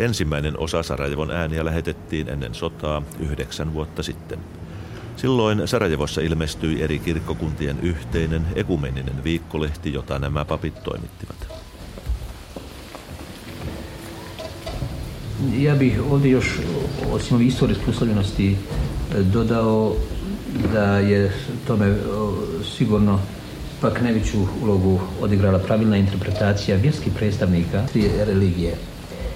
Ensimmäinen osa Sarajevon ääniä lähetettiin ennen sotaa yhdeksän vuotta sitten. Silloin Sarajevossa ilmestyi eri kirkkokuntien yhteinen ekumeninen viikkolehti, jota nämä papit toimittivat. Ja bih ovdje još, osim ovih istorijske uslovljenosti, dodao da je tome sigurno pak najveću ulogu odigrala pravilna interpretacija vjerskih predstavnika religije.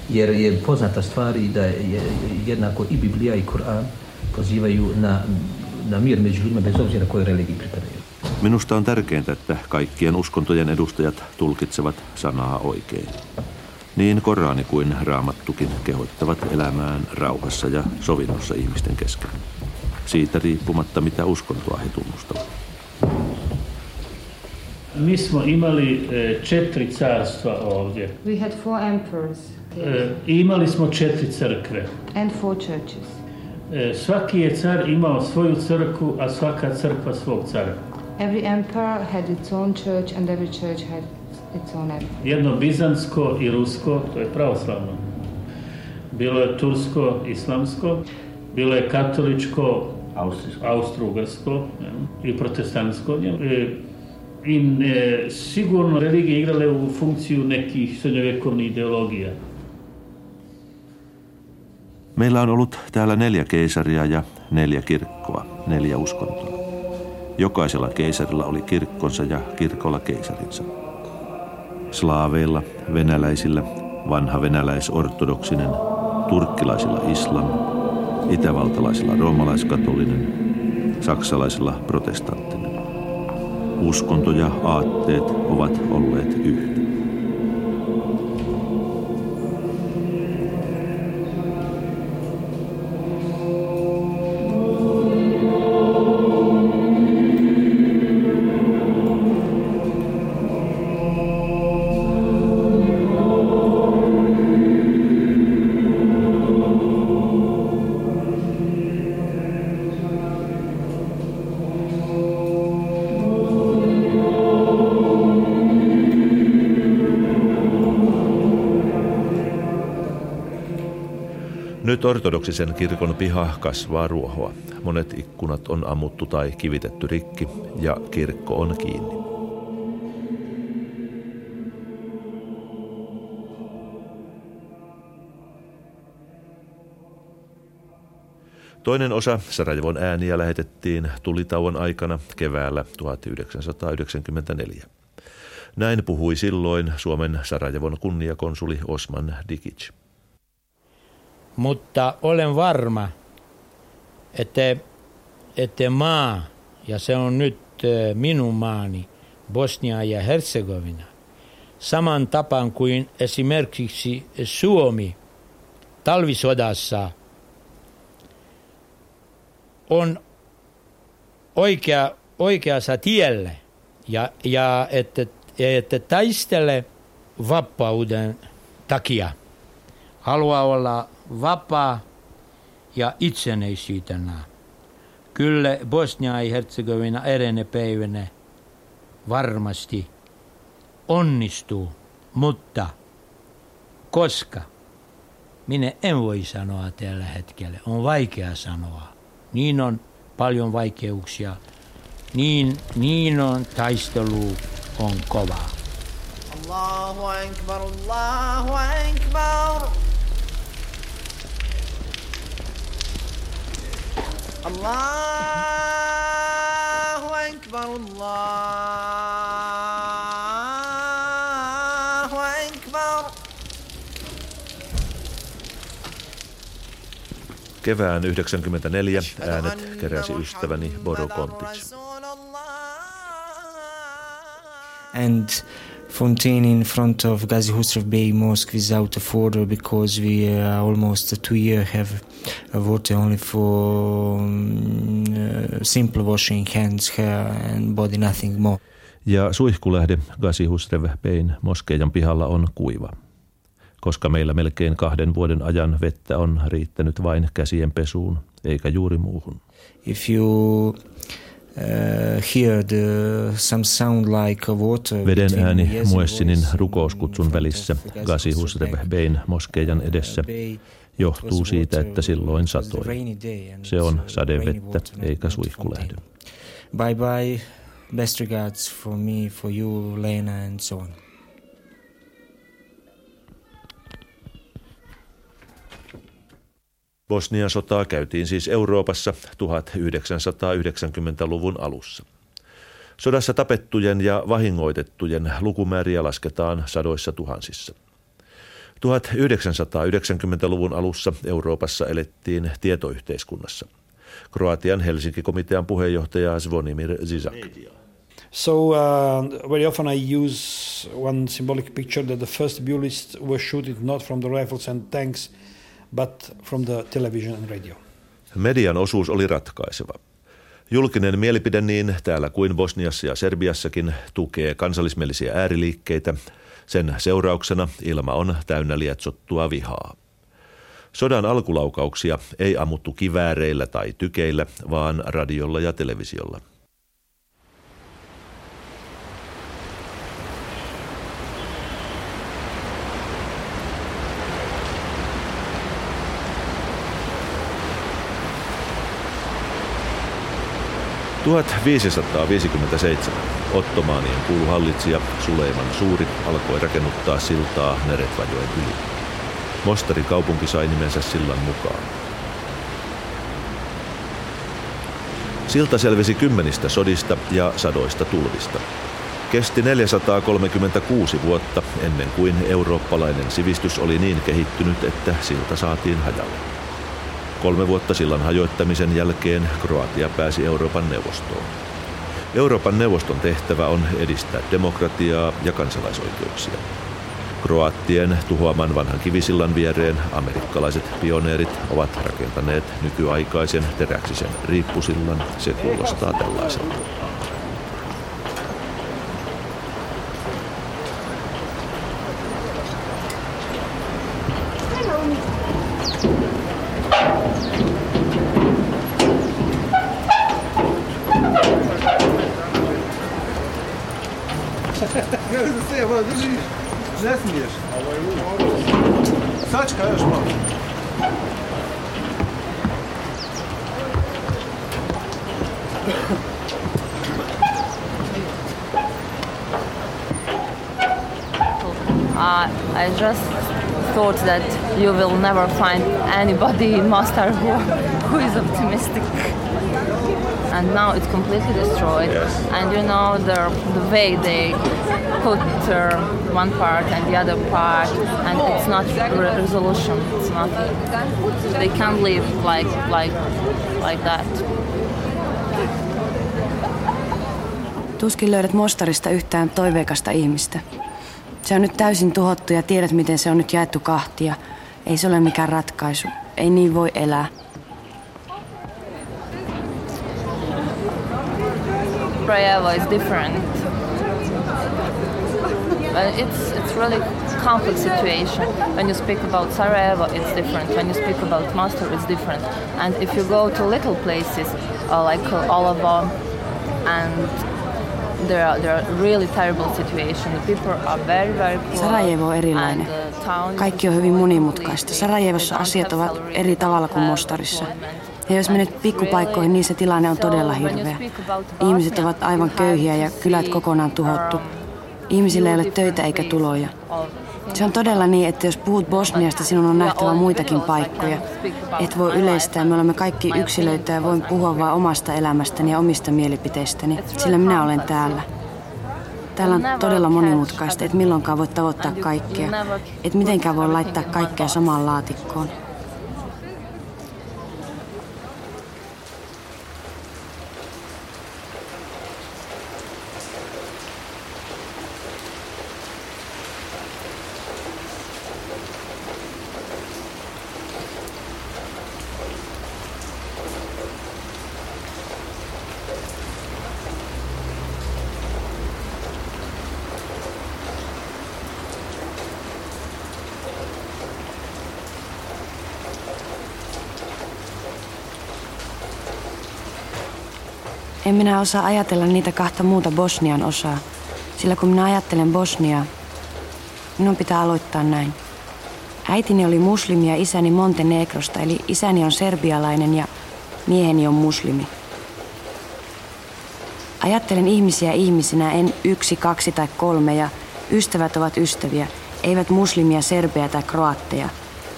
Jer je poznata stvar i da je jednako i Biblija i Koran pozivaju na, na mir među ljudima bez obzira kojoj religiji pripadaju. Minusta on tärkeintä, että kaikkien uskontojen edustajat tulkitsevat sanaa oikein. Niin Korani kuin Raamattukin kehottavat elämään rauhassa ja sovinnossa ihmisten kesken. Siitä riippumatta, mitä uskontoa he tunnustavat. Mi smo imali e, četiri carstva ovdje. We had four emperors. E, imali smo četiri crkve. And four churches. E, svaki je car imao svoju crkvu, a svaka crkva svog cara. Every emperor had its own church and every church had its own emperor. Jedno bizansko i rusko, to je pravoslavno. Bilo je tursko, islamsko. Bilo je katoličko, austrougarsko i protestantsko. I ne, sigurno religije igrale u funkciju nekih srednjovjekovnih ideologija. Meillä on ollut täällä neljä keisaria ja neljä kirkkoa, neljä uskontoa. Jokaisella keisarilla oli kirkkonsa ja kirkolla keisarinsa. Slaaveilla, venäläisillä, vanha venäläisortodoksinen, turkkilaisilla islam, itävaltalaisilla roomalaiskatolinen, saksalaisilla protestanttinen. Uskonto ja aatteet ovat olleet yhtä. Ortodoksisen kirkon piha kasvaa ruohoa. Monet ikkunat on ammuttu tai kivitetty rikki ja kirkko on kiinni. Toinen osa Sarajevon ääniä lähetettiin tulitauon aikana keväällä 1994. Näin puhui silloin Suomen Sarajevon kunniakonsuli Osman Dikic mutta olen varma, että, että maa, ja se on nyt minun maani, Bosnia ja Herzegovina, saman tapaan kuin esimerkiksi Suomi talvisodassa on oikea, oikeassa tiellä ja, ja että, että taistelee vapauden takia. Haluaa olla vapaa ja itsenäisyytenä. Kyllä Bosnia ja Herzegovina eräänä päivänä varmasti onnistuu, mutta koska minä en voi sanoa tällä hetkellä, on vaikea sanoa. Niin on paljon vaikeuksia, niin, niin on taistelu on kova. Allahu Akbar, Allahu Akbar. الله أكبر الله أكبر Kevään 94 äänet keräsi ystäväni Boro Kontic. And Fontaine in front of Gazi Husrev Bey Mosque is out of order because we uh, almost two years have water only for um, uh, simple washing hands, hair and body, nothing more. Ja suihkulähde Gazi Husrev Bein moskeijan pihalla on kuiva, koska meillä melkein kahden vuoden ajan vettä on riittänyt vain käsien pesuun eikä juuri muuhun. If you uh, hear the, some sound like water. Veden ääni Muessinin rukouskutsun välissä Gazi Husrev Bein moskeijan edessä johtuu siitä, että silloin satoi. Se on sadevettä eikä suihkulähde. Bye bye. Best regards for me, for you, Lena, and so on. Bosnian sotaa käytiin siis Euroopassa 1990-luvun alussa. Sodassa tapettujen ja vahingoitettujen lukumääriä lasketaan sadoissa tuhansissa. 1990-luvun alussa Euroopassa elettiin tietoyhteiskunnassa. Kroatian Helsinki-komitean puheenjohtaja Zvonimir Zizak. So uh, very often I use one symbolic picture that the first bullets were shooted not from the rifles and tanks, but from the television and radio. Median osuus oli ratkaiseva. Julkinen mielipide niin täällä kuin Bosniassa ja Serbiassakin tukee kansallismielisiä ääriliikkeitä. Sen seurauksena ilma on täynnä lietsottua vihaa. Sodan alkulaukauksia ei ammuttu kivääreillä tai tykeillä, vaan radiolla ja televisiolla. – 1557 Ottomaanien kuuluhallitsija Suleiman Suuri alkoi rakennuttaa siltaa Neretvajoen yli. Mostarin kaupunki sai nimensä sillan mukaan. Silta selvisi kymmenistä sodista ja sadoista tulvista. Kesti 436 vuotta ennen kuin eurooppalainen sivistys oli niin kehittynyt, että silta saatiin hajalle. Kolme vuotta sillan hajoittamisen jälkeen Kroatia pääsi Euroopan neuvostoon. Euroopan neuvoston tehtävä on edistää demokratiaa ja kansalaisoikeuksia. Kroattien tuhoaman vanhan kivisillan viereen amerikkalaiset pioneerit ovat rakentaneet nykyaikaisen teräksisen riippusillan. Se kuulostaa tällaiselta. You will never find anybody in Mostar who, who is optimistic. And now it's completely destroyed. And you know the, the way they put uh, one part and the other part, and it's not re- resolution. It's not. They can't live like like like that. Tuskin löydät Mostarista yhtään toiveikasta ihmistä. Se on nyt täysin tuhottu ja tiedät, miten se on nyt jaettu kahtia. Ei se ole mikään ratkaisu. Ei niin voi elää. Sarajevo is different. It's it's really complex situation. When you speak about Sarajevo, it's different. When you speak about Mostar, it's different. And if you go to little places uh, like Olavo, and there are there are really terrible people are very very poor. Sarajevo on erilainen. is Kaikki on hyvin monimutkaista. Sarajevossa asiat ovat eri tavalla kuin Mostarissa. Ja jos menet pikkupaikkoihin, niin se tilanne on todella hirveä. Ihmiset ovat aivan köyhiä ja kylät kokonaan tuhottu. Ihmisillä ei ole töitä eikä tuloja. Se on todella niin, että jos puhut Bosniasta, sinun on nähtävä muitakin paikkoja. Et voi yleistää, me olemme kaikki yksilöitä ja voin puhua vain omasta elämästäni ja omista mielipiteistäni, sillä minä olen täällä. Täällä on todella monimutkaista, et milloinkaan voi tavoittaa kaikkea. Et mitenkään voi laittaa kaikkea samaan laatikkoon. En minä osaa ajatella niitä kahta muuta Bosnian osaa, sillä kun minä ajattelen Bosniaa, minun pitää aloittaa näin. Äitini oli muslimi ja isäni Montenegrosta, eli isäni on serbialainen ja mieheni on muslimi. Ajattelen ihmisiä ihmisinä, en yksi, kaksi tai kolme ja ystävät ovat ystäviä, eivät muslimia, serbeä tai kroatteja.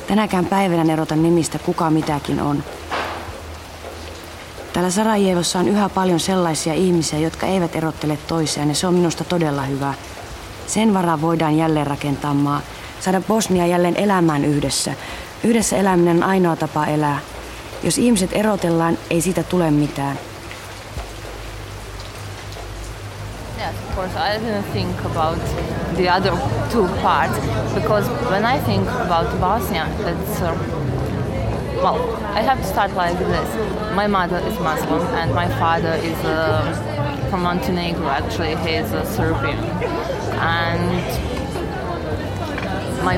Tänäkään päivänä erota nimistä kuka mitäkin on. Täällä Sarajevossa on yhä paljon sellaisia ihmisiä, jotka eivät erottele toisiaan ja se on minusta todella hyvä. Sen varaa voidaan jälleen rakentaa maa, saada Bosnia jälleen elämään yhdessä. Yhdessä eläminen on ainoa tapa elää. Jos ihmiset erotellaan, ei siitä tule mitään. Yes, of course. I didn't think about the other two parts because when I think about Bosnia, it's well, I have to start like this. My mother is Muslim and my father is uh, from Montenegro. Actually, he is a Serbian, and my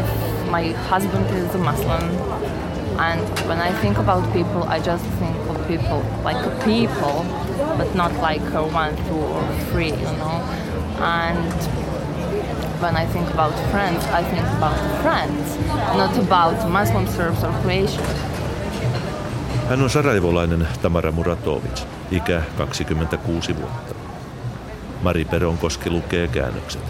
my husband is a Muslim. And when I think about people, I just think of people like people, but not like one, two, or three, you know. And when I think about friends, I think about friends, not about Muslim Serbs or Croatians. Hän on sarajevolainen Tamara Muratovic, ikä 26 vuotta. Mari Peronkoski lukee käännökset.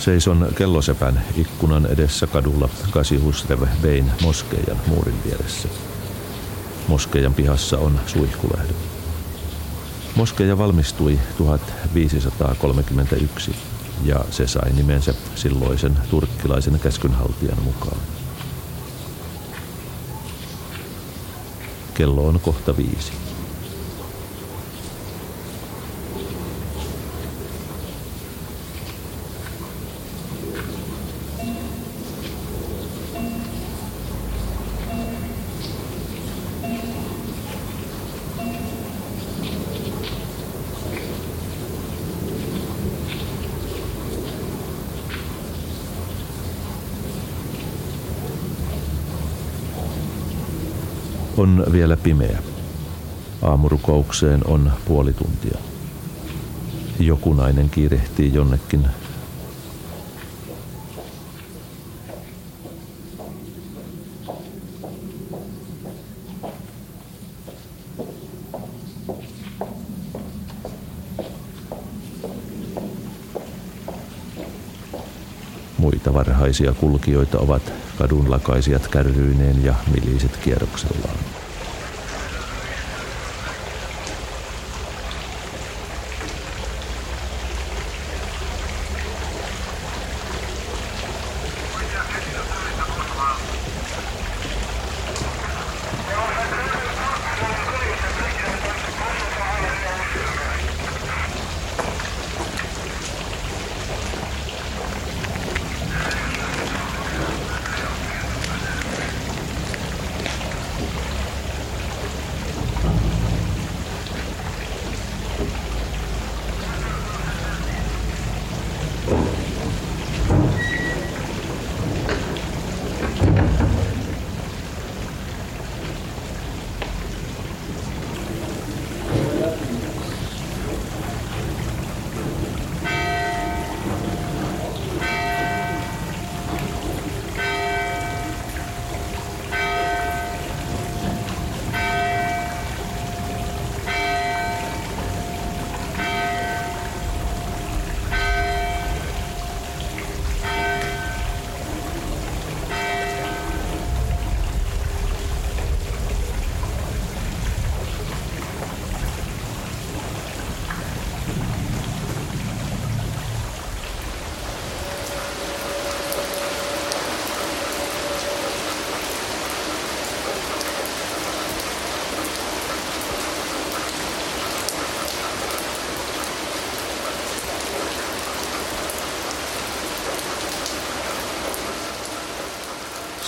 Seison kellosepän ikkunan edessä kadulla Kasihusrev Bein moskeijan muurin vieressä. Moskeijan pihassa on suihkulähde. Moskeija valmistui 1531 ja se sai nimensä silloisen turkkilaisen käskynhaltijan mukaan. Kello on kohta viisi. Vielä pimeä. Aamurukoukseen on puoli tuntia. Joku nainen kiirehtii jonnekin. Muita varhaisia kulkijoita ovat kadunlakaisijat kärryineen ja miliisit kierroksellaan.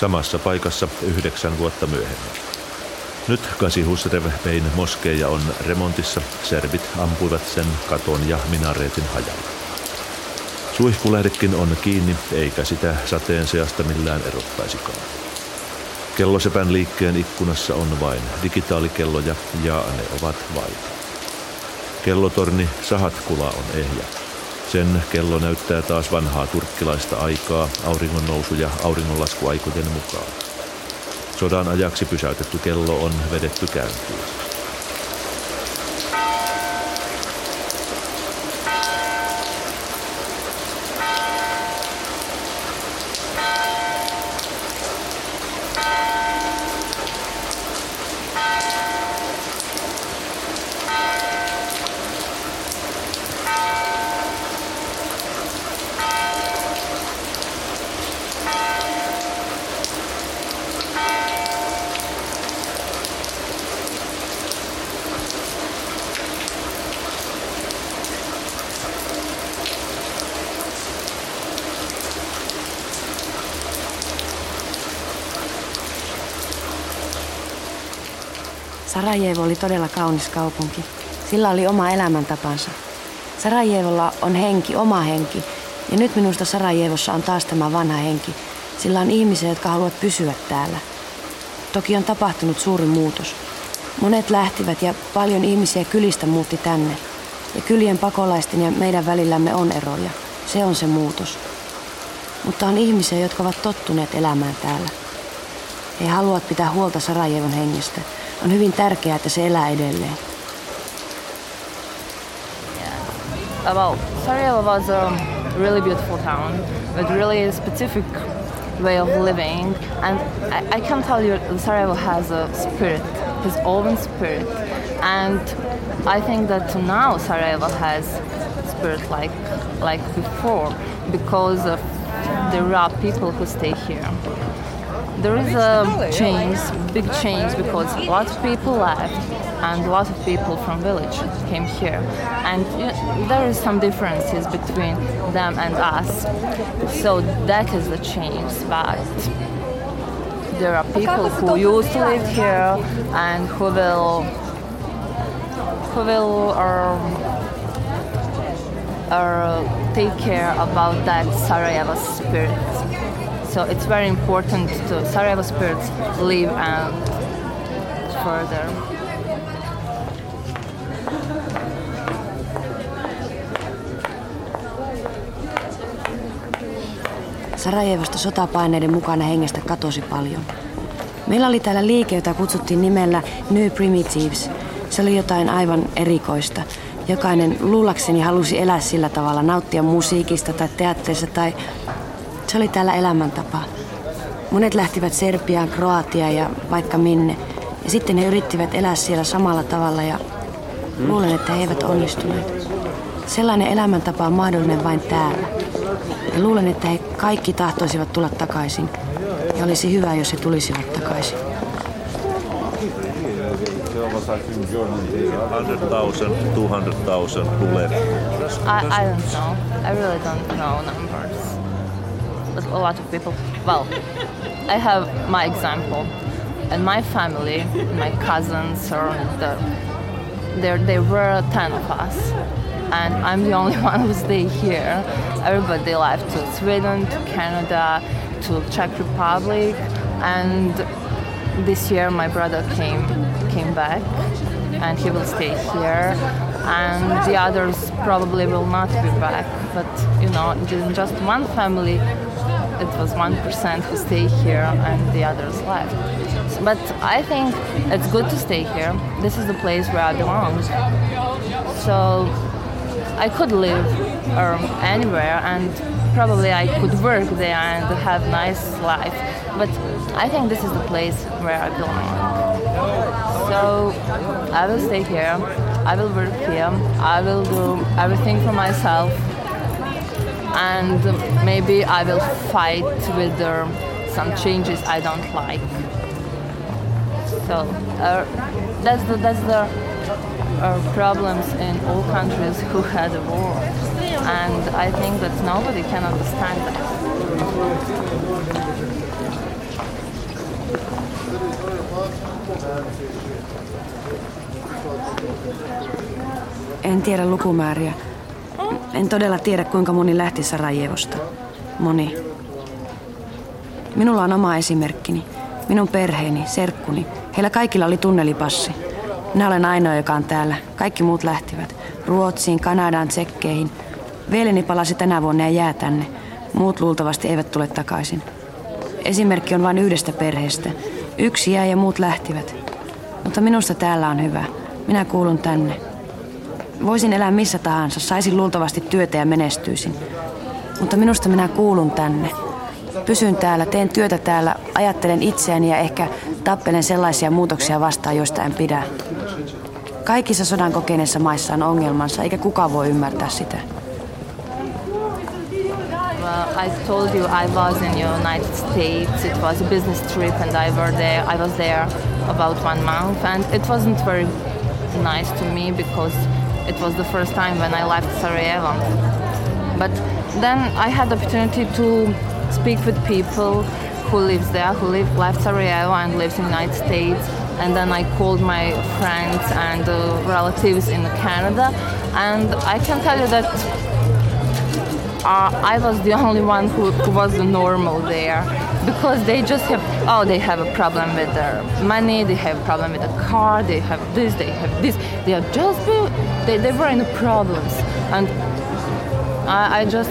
Samassa paikassa yhdeksän vuotta myöhemmin. Nyt Kasihusrevbein moskeija on remontissa. Serbit ampuivat sen katon ja minareetin hajalla. Suihkulähdekin on kiinni, eikä sitä sateen seasta millään erottaisikaan. Kellosepän liikkeen ikkunassa on vain digitaalikelloja ja ne ovat vain. Kellotorni Sahatkula on ehjä. Sen kello näyttää taas vanhaa turkkilaista aikaa auringon nousu- ja auringonlaskuaikojen mukaan. Sodan ajaksi pysäytetty kello on vedetty käyntiin. Sarajevo oli todella kaunis kaupunki. Sillä oli oma elämäntapansa. Sarajevolla on henki, oma henki. Ja nyt minusta Sarajevossa on taas tämä vanha henki. Sillä on ihmisiä, jotka haluavat pysyä täällä. Toki on tapahtunut suuri muutos. Monet lähtivät ja paljon ihmisiä kylistä muutti tänne. Ja kylien pakolaisten ja meidän välillämme on eroja. Se on se muutos. Mutta on ihmisiä, jotka ovat tottuneet elämään täällä. He haluavat pitää huolta Sarajevon hengestä. On hyvin tärkeää, että se elää edelleen. Yeah. Well, Sarajevo was a really beautiful town with really specific way of living, and I, I can tell you, Sarajevo has a spirit, his own spirit, and I think that now Sarajevo has spirit like like before because of there are people who stay here. There is a change, big change, because a lot of people left and a lot of people from village came here. And there is some differences between them and us. So that is the change. But there are people who used to live here and who will who will um, uh, take care about that Sarajevo spirit. So it's very important to Sarajevo spirits live and further. Sarajevosta sotapaineiden mukana hengestä katosi paljon. Meillä oli täällä liike, jota kutsuttiin nimellä New Primitives. Se oli jotain aivan erikoista. Jokainen luulakseni halusi elää sillä tavalla, nauttia musiikista tai teatterissa tai... Se oli täällä elämäntapa. Monet lähtivät Serbiaan, Kroatiaan ja vaikka minne. Ja sitten he yrittivät elää siellä samalla tavalla ja luulen, että he eivät onnistuneet. Sellainen elämäntapa on mahdollinen vain täällä. Ja luulen, että he kaikki tahtoisivat tulla takaisin. Ja olisi hyvä, jos he tulisivat takaisin. 100,000, 200,000 who left. I, I don't know. I really don't know a lot of people. Well, I have my example. And my family, my cousins, or the, there, there were 10 of us. And I'm the only one who stayed here. Everybody left to Sweden, to Canada, to Czech Republic. And this year my brother came came back and he will stay here and the others probably will not be back but you know just one family it was 1% who stay here and the others left but i think it's good to stay here this is the place where i belong so i could live um, anywhere and probably i could work there and have nice life but i think this is the place where i belong so I will stay here. I will work here. I will do everything for myself. And maybe I will fight with uh, some changes I don't like. So uh, that's the that's the uh, problems in all countries who had a war. And I think that nobody can understand that. En tiedä lukumääriä. En todella tiedä, kuinka moni lähti Sarajevosta. Moni. Minulla on oma esimerkkini. Minun perheeni, serkkuni. Heillä kaikilla oli tunnelipassi. Minä olen ainoa, joka on täällä. Kaikki muut lähtivät. Ruotsiin, Kanadaan, Tsekkeihin. Veljeni palasi tänä vuonna ja jää tänne. Muut luultavasti eivät tule takaisin. Esimerkki on vain yhdestä perheestä. Yksi jäi ja muut lähtivät. Mutta minusta täällä on hyvä. Minä kuulun tänne. Voisin elää missä tahansa, saisin luultavasti työtä ja menestyisin. Mutta minusta minä kuulun tänne. Pysyn täällä, teen työtä täällä, ajattelen itseäni ja ehkä tappelen sellaisia muutoksia vastaan, joista en pidä. Kaikissa sodan kokeneissa maissa on ongelmansa, eikä kukaan voi ymmärtää sitä. I told you I was in the United States. It was a business trip, and I were there. I was there about one month, and it wasn't very nice to me because it was the first time when I left Sarajevo. But then I had the opportunity to speak with people who lives there, who live, left Sarajevo and lives in United States. And then I called my friends and uh, relatives in Canada, and I can tell you that uh, I was the only one who, who was normal there because they just have oh they have a problem with their money they have a problem with the car they have this they have this. They are just they, they were in problems. And I, I just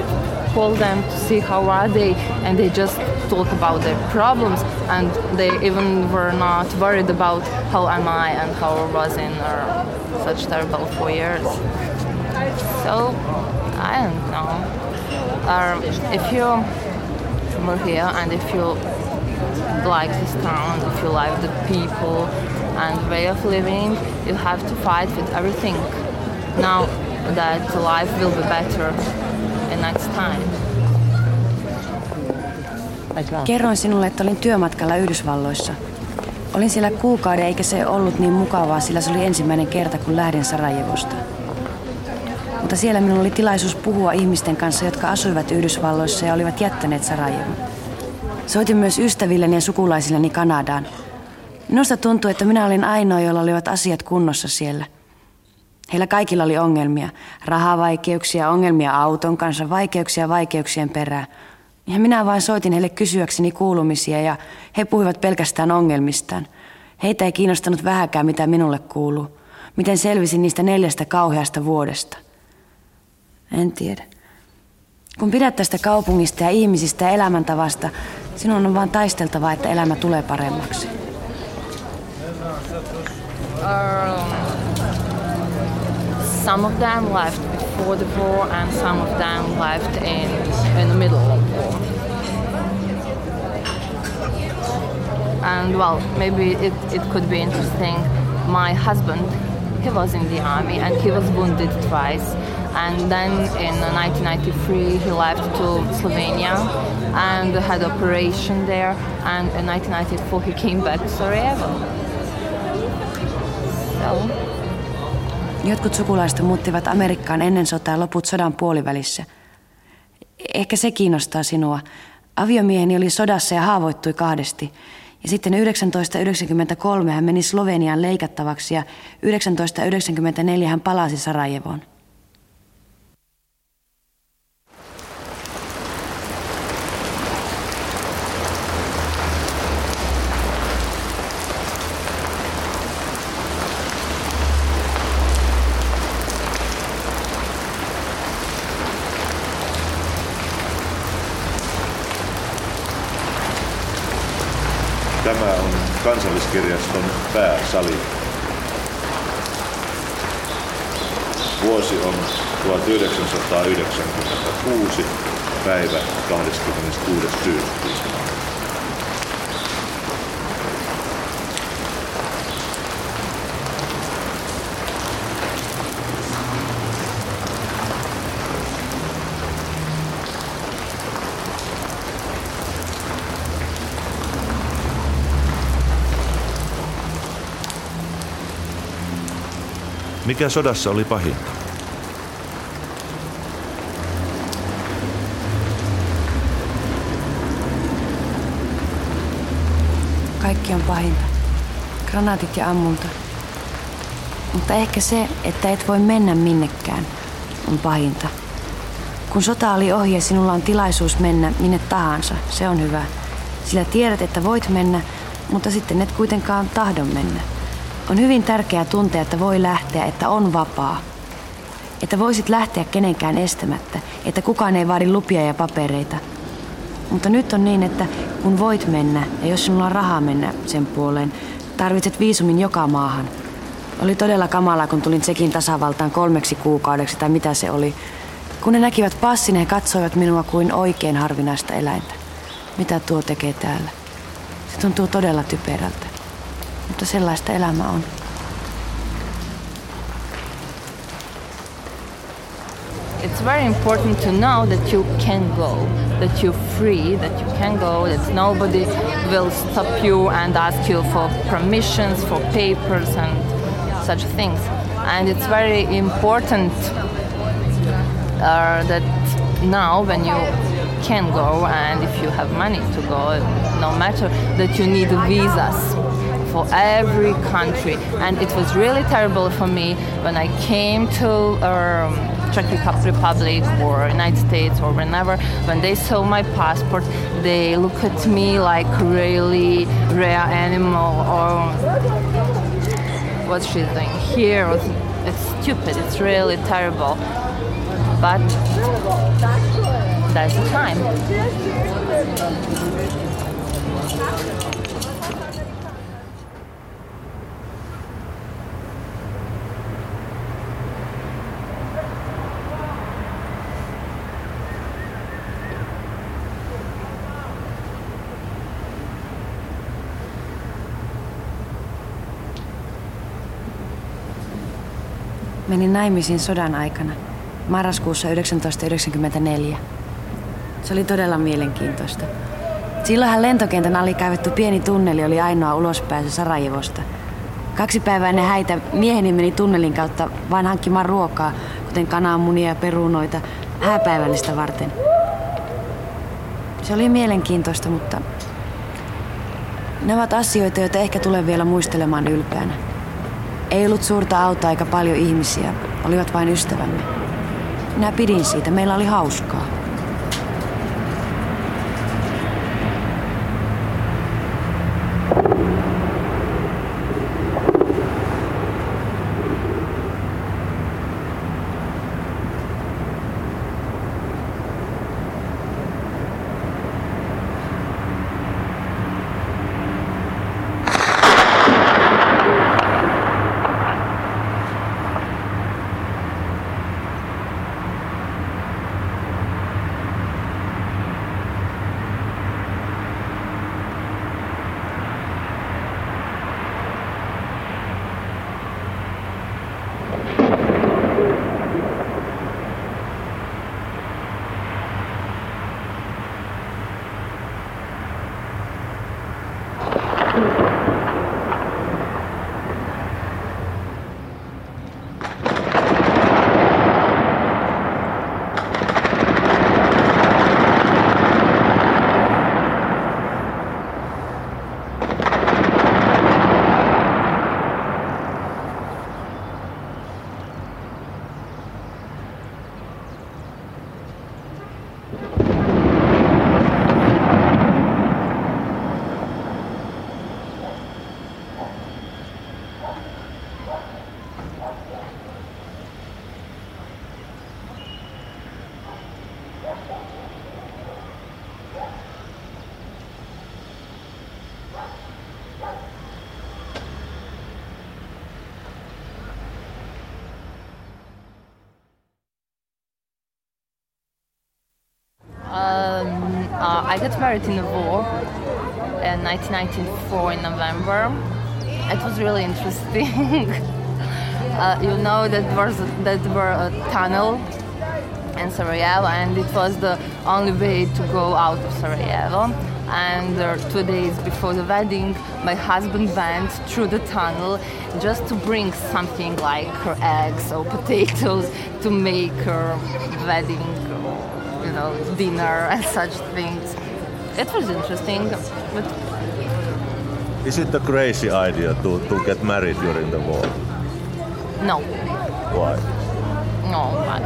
called them to see how are they and they just talk about their problems. And they even were not worried about how am I and how I was in uh, such terrible four years. So I don't know um, if you were here and if you like this town, if you like the people and way of living, you have to fight with everything. Now that life will be better in next time. Kerroin sinulle, että olin työmatkalla Yhdysvalloissa. Olin siellä kuukauden eikä se ollut niin mukavaa, sillä se oli ensimmäinen kerta, kun lähdin Sarajevosta mutta siellä minulla oli tilaisuus puhua ihmisten kanssa, jotka asuivat Yhdysvalloissa ja olivat jättäneet Sarajevon. Soitin myös ystävilleni ja sukulaisilleni Kanadaan. Minusta tuntui, että minä olin ainoa, jolla olivat asiat kunnossa siellä. Heillä kaikilla oli ongelmia. Rahavaikeuksia, ongelmia auton kanssa, vaikeuksia vaikeuksien perään. Ja minä vain soitin heille kysyäkseni kuulumisia ja he puhuivat pelkästään ongelmistaan. Heitä ei kiinnostanut vähäkään, mitä minulle kuuluu. Miten selvisin niistä neljästä kauheasta vuodesta – en tiedä. Kun pidät tästä kaupungista ja ihmisistä ja elämäntavasta, sinun on vain taisteltava, että elämä tulee paremmaksi. Um, some of them left before the war and some of them left in, in the middle of the war. And well, maybe it, it could be interesting. My husband, he was in the army and he was wounded twice and then in 1993 he left to Slovenia and had operation there and in 1994 he came back to Sarajevo. So. Jotkut sukulaista muuttivat Amerikkaan ennen sotaa loput sodan puolivälissä. Ehkä se kiinnostaa sinua. Aviomieheni oli sodassa ja haavoittui kahdesti. Ja sitten 1993 hän meni Sloveniaan leikattavaksi ja 1994 hän palasi Sarajevoon. Kansalliskirjaston pääsali. Vuosi on 1996, päivä 26. syyskuuta. Mikä sodassa oli pahinta? Kaikki on pahinta. Granaatit ja ammunta. Mutta ehkä se, että et voi mennä minnekään, on pahinta. Kun sota oli ohi ja sinulla on tilaisuus mennä minne tahansa, se on hyvä. Sillä tiedät, että voit mennä, mutta sitten et kuitenkaan tahdon mennä. On hyvin tärkeää tuntea, että voi lähteä, että on vapaa. Että voisit lähteä kenenkään estämättä, että kukaan ei vaadi lupia ja papereita. Mutta nyt on niin, että kun voit mennä ja jos sinulla on rahaa mennä sen puoleen, tarvitset viisumin joka maahan. Oli todella kamalaa, kun tulin Tsekin tasavaltaan kolmeksi kuukaudeksi tai mitä se oli. Kun ne näkivät passin, he katsoivat minua kuin oikein harvinaista eläintä. Mitä tuo tekee täällä? Se tuntuu todella typerältä. Mutta sellaista elämä on. It's very important to know that you can go, that you're free, that you can go, that nobody will stop you and ask you for permissions, for papers, and such things. And it's very important uh, that now, when you can go, and if you have money to go, no matter that you need visas for every country. And it was really terrible for me when I came to um, Czech Republic or United States or whenever, when they saw my passport, they look at me like really rare animal or what she's doing here. It's stupid. It's really terrible. But that's the time. Menin naimisiin sodan aikana, marraskuussa 1994. Se oli todella mielenkiintoista. Silloinhan lentokentän alikaivettu pieni tunneli oli ainoa ulospääsy Sarajevosta. Kaksi päivää ennen häitä mieheni meni tunnelin kautta vain hankkimaan ruokaa, kuten kananmunia ja perunoita, hääpäivällistä varten. Se oli mielenkiintoista, mutta ne ovat asioita, joita ehkä tulen vielä muistelemaan ylpeänä. Ei ollut suurta autoa eikä paljon ihmisiä, olivat vain ystävämme. Minä pidin siitä, meillä oli hauskaa. Got married in war in 1994 in November. It was really interesting. uh, you know that was that were a tunnel in Sarajevo, and it was the only way to go out of Sarajevo. And uh, two days before the wedding, my husband went through the tunnel just to bring something like eggs or potatoes to make her wedding you know, dinner and such things. It was interesting, but Is it a crazy idea to, to get married during the war? No. Why? No, but,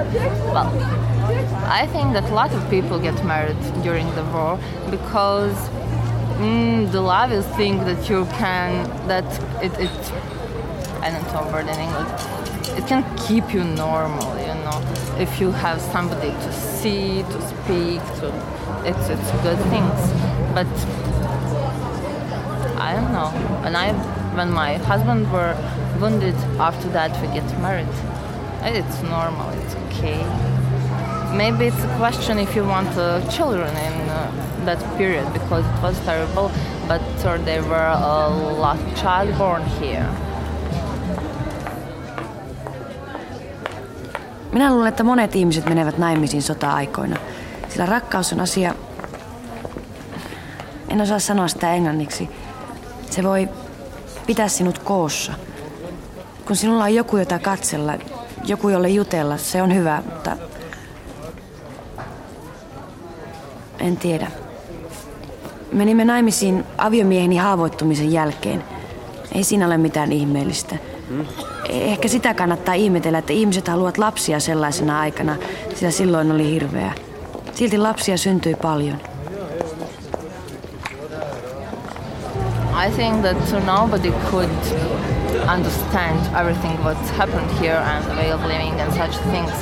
well, I think that a lot of people get married during the war because mm, the love is thing that you can, that it, it I don't know word in English, it can keep you normal, you know, if you have somebody to see, to speak, to, it's, it's good things. But I don't know. When I, when my husband were wounded, after that we get married. It's normal. It's okay. Maybe it's a question if you want uh, children in uh, that period because it was terrible, but uh, there were a lot of child born here. Minä luulen, että monet ihmiset menevät naimisiin sota-aikoina, sillä rakkaus on asia... En osaa sanoa sitä englanniksi. Se voi pitää sinut koossa. Kun sinulla on joku, jota katsella, joku, jolle jutella, se on hyvä, mutta... En tiedä. Menimme naimisiin aviomieheni haavoittumisen jälkeen. Ei siinä ole mitään ihmeellistä. Ehkä sitä kannattaa ihmetellä, että ihmiset haluavat lapsia sellaisena aikana, sillä silloin oli hirveä. Silti lapsia syntyi paljon. I think that nobody could understand everything what's happened here and the way of living and such things.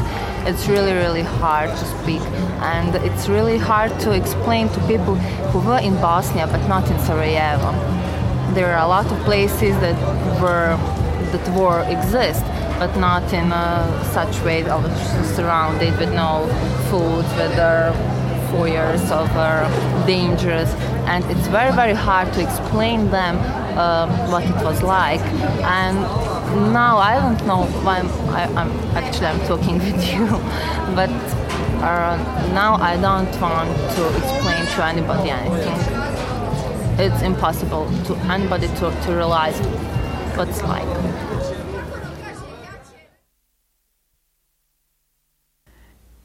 It's really, really hard to speak, and it's really hard to explain to people who were in Bosnia but not in Sarajevo. There are a lot of places that were that war exists, but not in such way of surrounded with no food, with four years of dangerous, and it's very very hard to explain them uh, what it was like. And now I don't know why I'm, I, am actually I'm talking with you, but uh, now I don't want to explain to anybody anything. It's impossible to anybody to, to realize what it's like.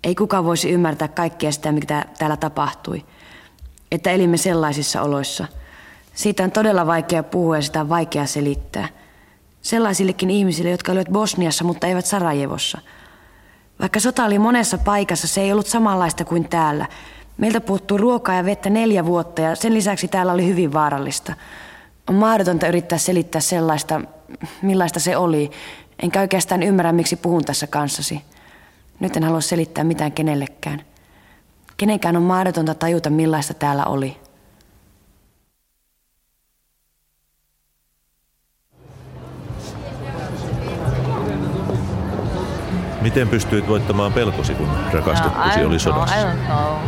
Ei kukaan voisi ymmärtää kaikkea sitä, mitä täällä tapahtui. Että elimme sellaisissa oloissa. Siitä on todella vaikea puhua ja sitä on vaikea selittää. Sellaisillekin ihmisille, jotka olivat Bosniassa, mutta eivät Sarajevossa. Vaikka sota oli monessa paikassa, se ei ollut samanlaista kuin täällä. Meiltä puuttuu ruokaa ja vettä neljä vuotta ja sen lisäksi täällä oli hyvin vaarallista. On mahdotonta yrittää selittää sellaista, millaista se oli. Enkä oikeastaan ymmärrä, miksi puhun tässä kanssasi. Nyt en halua selittää mitään kenellekään. Kenenkään on mahdotonta tajuta, millaista täällä oli. Miten pystyit voittamaan pelkosi, kun rakastettusi oli sodassa? I don't know.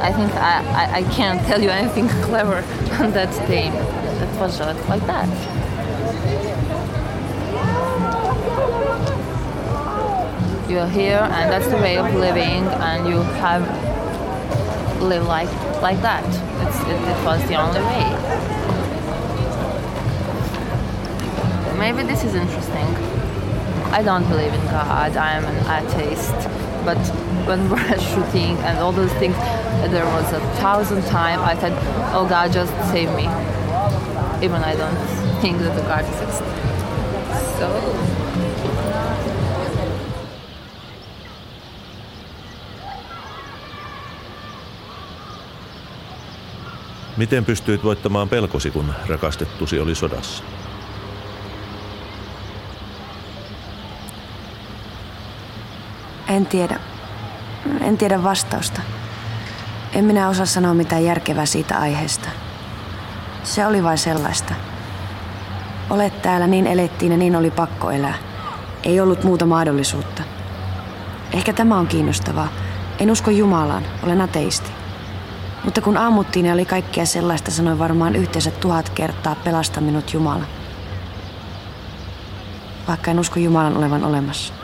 I think I, I, I can't tell you anything clever on that theme. It was just like that. You're here, and that's the way of living, and you have live like like that. It, it was the only way. Maybe this is interesting. I don't believe in God. I am an atheist. But when we were shooting and all those things, there was a thousand times I said, "Oh God, just save me." Even I don't think that the God exists. So Miten pystyit voittamaan pelkosi, kun rakastettusi oli sodassa? En tiedä. En tiedä vastausta. En minä osaa sanoa mitään järkevää siitä aiheesta. Se oli vain sellaista. Olet täällä, niin elettiin ja niin oli pakko elää. Ei ollut muuta mahdollisuutta. Ehkä tämä on kiinnostavaa. En usko Jumalaan, olen ateisti. Mutta kun aamuttiin ja oli kaikkea sellaista, sanoin varmaan yhteensä tuhat kertaa pelasta minut Jumala. Vaikka en usko Jumalan olevan olemassa.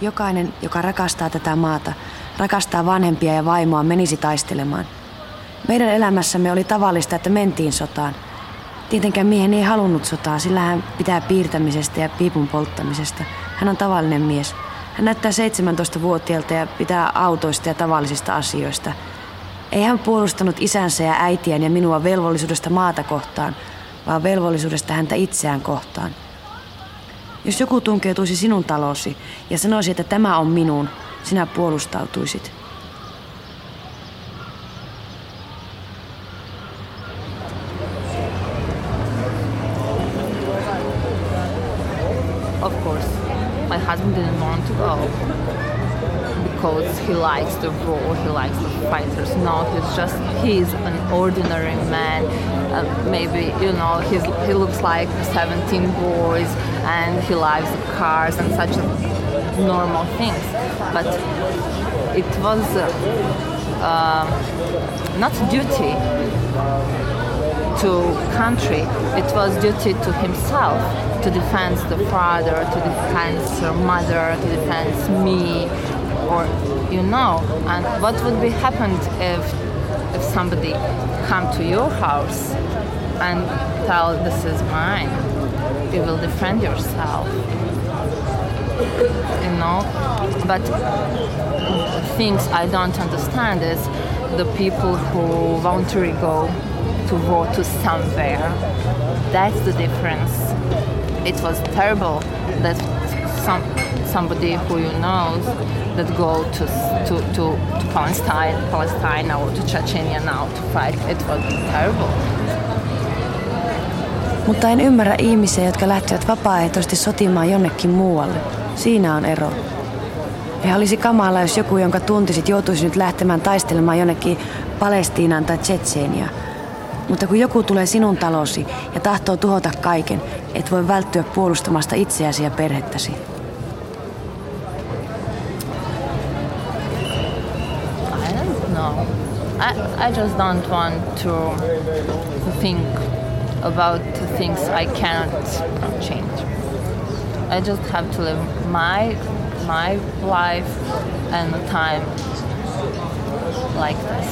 Jokainen, joka rakastaa tätä maata, rakastaa vanhempia ja vaimoa, menisi taistelemaan. Meidän elämässämme oli tavallista, että mentiin sotaan. Tietenkään miehen ei halunnut sotaa, sillä hän pitää piirtämisestä ja piipun polttamisesta. Hän on tavallinen mies. Hän näyttää 17-vuotiaalta ja pitää autoista ja tavallisista asioista. Ei hän puolustanut isänsä ja äitiään ja minua velvollisuudesta maata kohtaan, vaan velvollisuudesta häntä itseään kohtaan. Jos joku tunkeutuisi sinun talosi ja sanoisi, että tämä on minun, sinä puolustautuisit. Likes the war, he likes the fighters. No, he's just he's an ordinary man. Uh, maybe you know he's, he looks like 17 boys and he likes the cars and such normal things. But it was uh, uh, not duty to country. It was duty to himself to defend the father, to defend the mother, to defend me, or you know. And what would be happened if if somebody come to your house and tell this is mine? You will defend yourself. You know, but things I don't understand is the people who voluntarily go to war to somewhere. That's the difference. It was terrible that some somebody who you know that go to to, to, to Palestine, Palestine or to Chechnya now to fight. It was terrible. Mutta en ymmärrä ihmisiä, jotka lähtevät vapaaehtoisesti sotimaan jonnekin muualle. Siinä on ero. Ja olisi kamala, jos joku, jonka tuntisit, joutuisi nyt lähtemään taistelemaan jonnekin Palestiinaan tai Tsetseeniaan. Mutta kun joku tulee sinun talosi ja tahtoo tuhota kaiken, et voi välttyä puolustamasta itseäsi ja perhettäsi. I, just don't want to think about the things I cannot change. I just have to live my my life and time like this.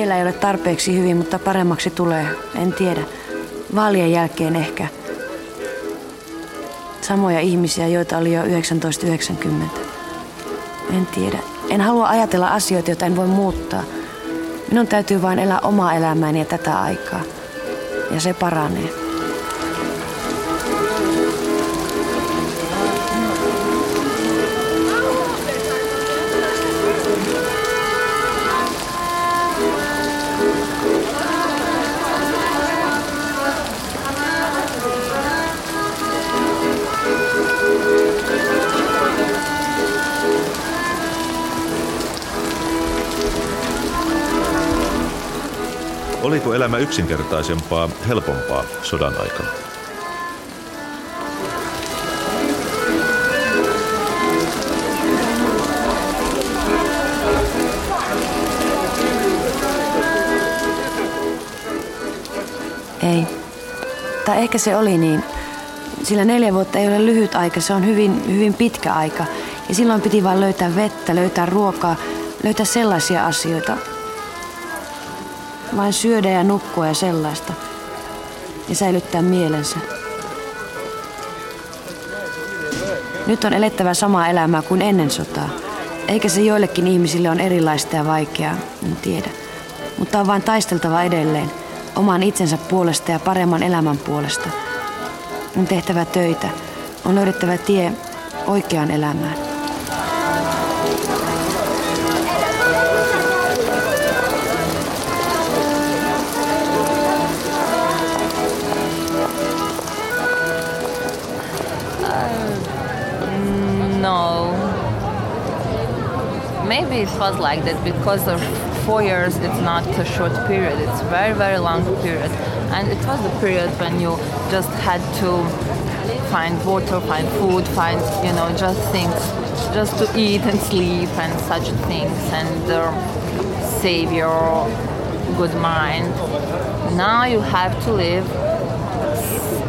Vielä ei ole tarpeeksi hyvin, mutta paremmaksi tulee. En tiedä. Vaalien jälkeen ehkä. Samoja ihmisiä, joita oli jo 1990. En tiedä. En halua ajatella asioita, joita en voi muuttaa. Minun täytyy vain elää omaa elämääni ja tätä aikaa. Ja se paranee. Oliko elämä yksinkertaisempaa, helpompaa sodan aikana? Ei. Tai ehkä se oli niin. Sillä neljä vuotta ei ole lyhyt aika, se on hyvin, hyvin pitkä aika. Ja silloin piti vain löytää vettä, löytää ruokaa, löytää sellaisia asioita. Vain syödä ja nukkua ja sellaista. Ja säilyttää mielensä. Nyt on elettävä samaa elämää kuin ennen sotaa. Eikä se joillekin ihmisille on erilaista ja vaikeaa, en tiedä. Mutta on vain taisteltava edelleen oman itsensä puolesta ja paremman elämän puolesta. On tehtävä töitä. On löydettävä tie oikeaan elämään. Maybe it was like that because of four years it's not a short period. It's a very very long period. And it was the period when you just had to find water find food find you know just things just to eat and sleep and such things and uh, save your good mind. Now you have to live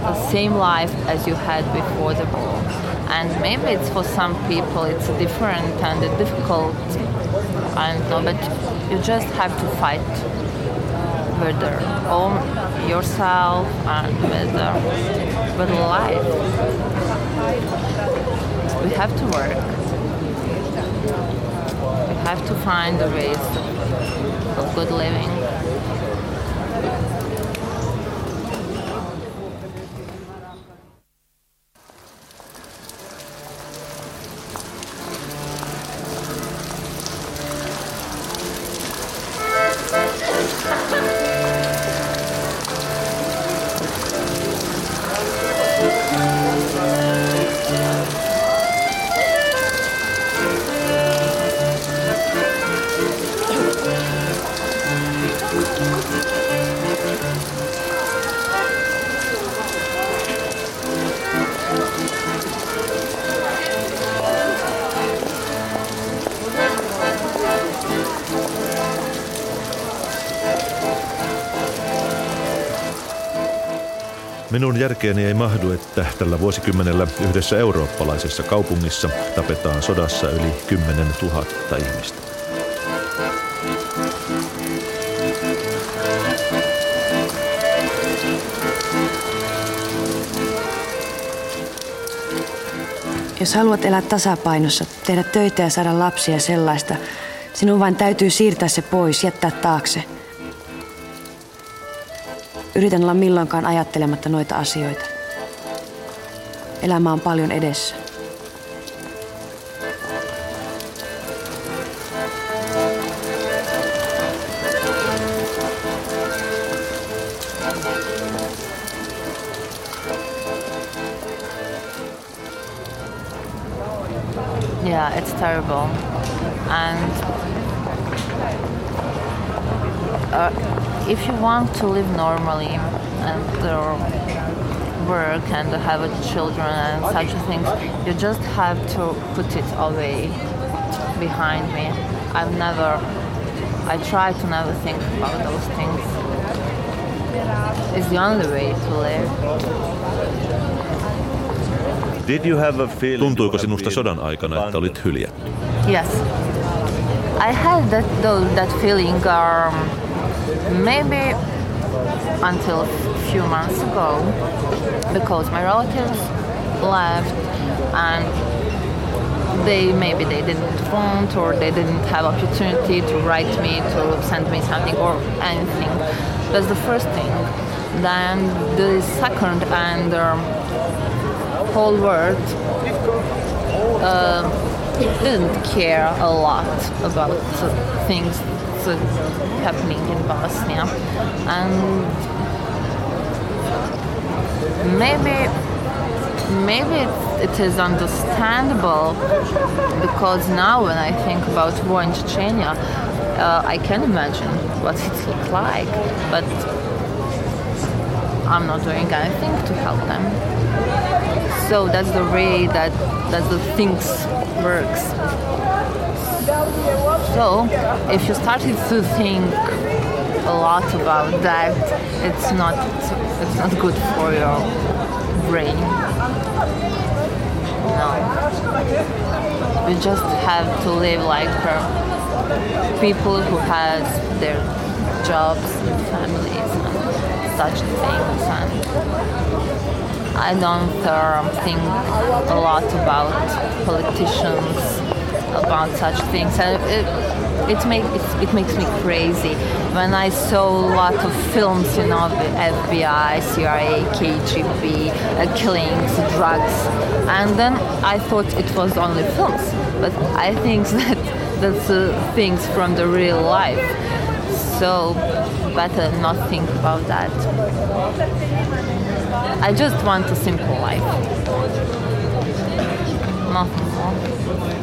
the same life as you had before the war and maybe it's for some people it's different and difficult. I don't know but you just have to fight with their own yourself and with with life. We have to work. We have to find the ways of good living Minun järkeeni ei mahdu, että tällä vuosikymmenellä yhdessä eurooppalaisessa kaupungissa tapetaan sodassa yli 10 000 ihmistä. Jos haluat elää tasapainossa, tehdä töitä ja saada lapsia sellaista, sinun vain täytyy siirtää se pois, jättää taakse. Yritän olla milloinkaan ajattelematta noita asioita. Elämä on paljon edessä. Yeah, it's terrible. And uh, if you want to live normally and work and have children and such things, you just have to put it away behind me. I've never, I try to never think about those things. It's the only way to live. Did you have a feeling Tuntuiko sinusta sodan aikana, että olit hyljätty? Yes. I had that though, that feeling um, maybe until a few months ago because my relatives left and they maybe they didn't want or they didn't have opportunity to write me to send me something or anything. That's the first thing. Then the second and um, whole world uh, didn't care a lot about things happening in Bosnia, and maybe maybe it, it is understandable because now when I think about war in Chechnya, uh, I can imagine what it looked like, but I'm not doing anything to help them. So that's the way that that the things works. So if you started to think a lot about that, it's not it's not good for your brain. No. You just have to live like people who has their jobs and families and such things and I don't um, think a lot about politicians, about such things, and it it, it, it makes me crazy. When I saw a lot of films, you know, the FBI, CIA, KGB, uh, killings, drugs, and then I thought it was only films, but I think that that's uh, things from the real life. So better not think about that. I just want a simple life. Nothing more.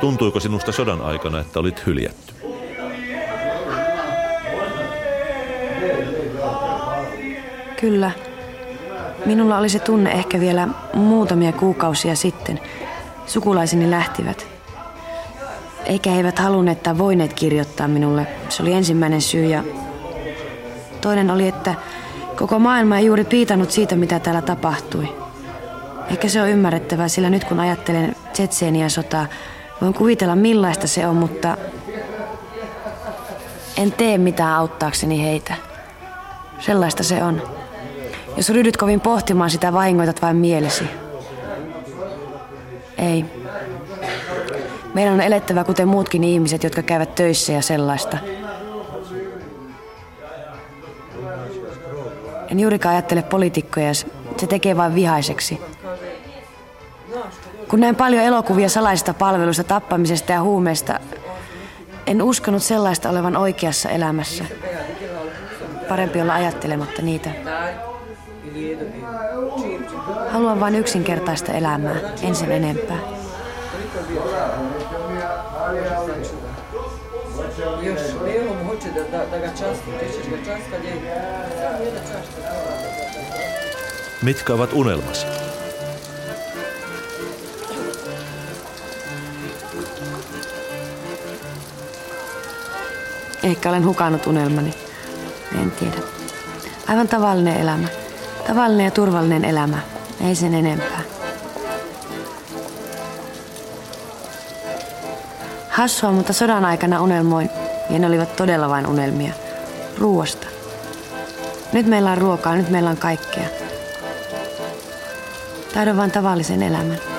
Tuntuiko sinusta sodan aikana, että olit hyljätty? Kyllä. Minulla oli se tunne ehkä vielä muutamia kuukausia sitten. Sukulaiseni lähtivät. Eikä he eivät halunneet tai voineet kirjoittaa minulle. Se oli ensimmäinen syy ja toinen oli, että koko maailma ei juuri piitannut siitä, mitä täällä tapahtui. Ehkä se on ymmärrettävää, sillä nyt kun ajattelen Tsetseeniä sotaa, voin kuvitella millaista se on, mutta en tee mitään auttaakseni heitä. Sellaista se on. Jos ryhdyt kovin pohtimaan sitä, vahingoitat vain mielesi. Ei. Meidän on elettävä kuten muutkin ihmiset, jotka käyvät töissä ja sellaista. En juurikaan ajattele poliitikkoja, se tekee vain vihaiseksi. Kun näin paljon elokuvia salaisista palveluista, tappamisesta ja huumeista, en uskonut sellaista olevan oikeassa elämässä. Parempi olla ajattelematta niitä. Haluan vain yksinkertaista elämää, ensin enempää. Mitkä ovat unelmasi? Ehkä olen hukannut unelmani. En tiedä. Aivan tavallinen elämä. Tavallinen ja turvallinen elämä. Ei sen enempää. Hassua, mutta sodan aikana unelmoin, ja ne olivat todella vain unelmia. Ruoasta. Nyt meillä on ruokaa, nyt meillä on kaikkea. Taidon vain tavallisen elämän.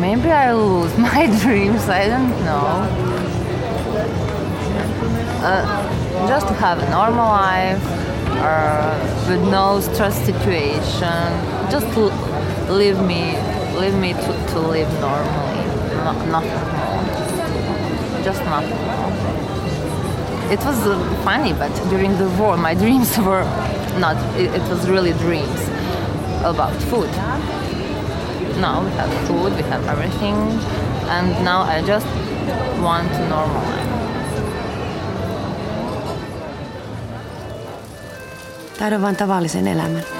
Maybe I lose my dreams, I don't know. Uh, just to have a normal life uh, with no stress situation. Just leave me, leave me to, to live normally. No, nothing more. Just nothing more. It was uh, funny, but during the war, my dreams were not. It, it was really dreams about food. Now we have food, we have everything, and now I just want normal life. Taidon vain tavallisen elämän.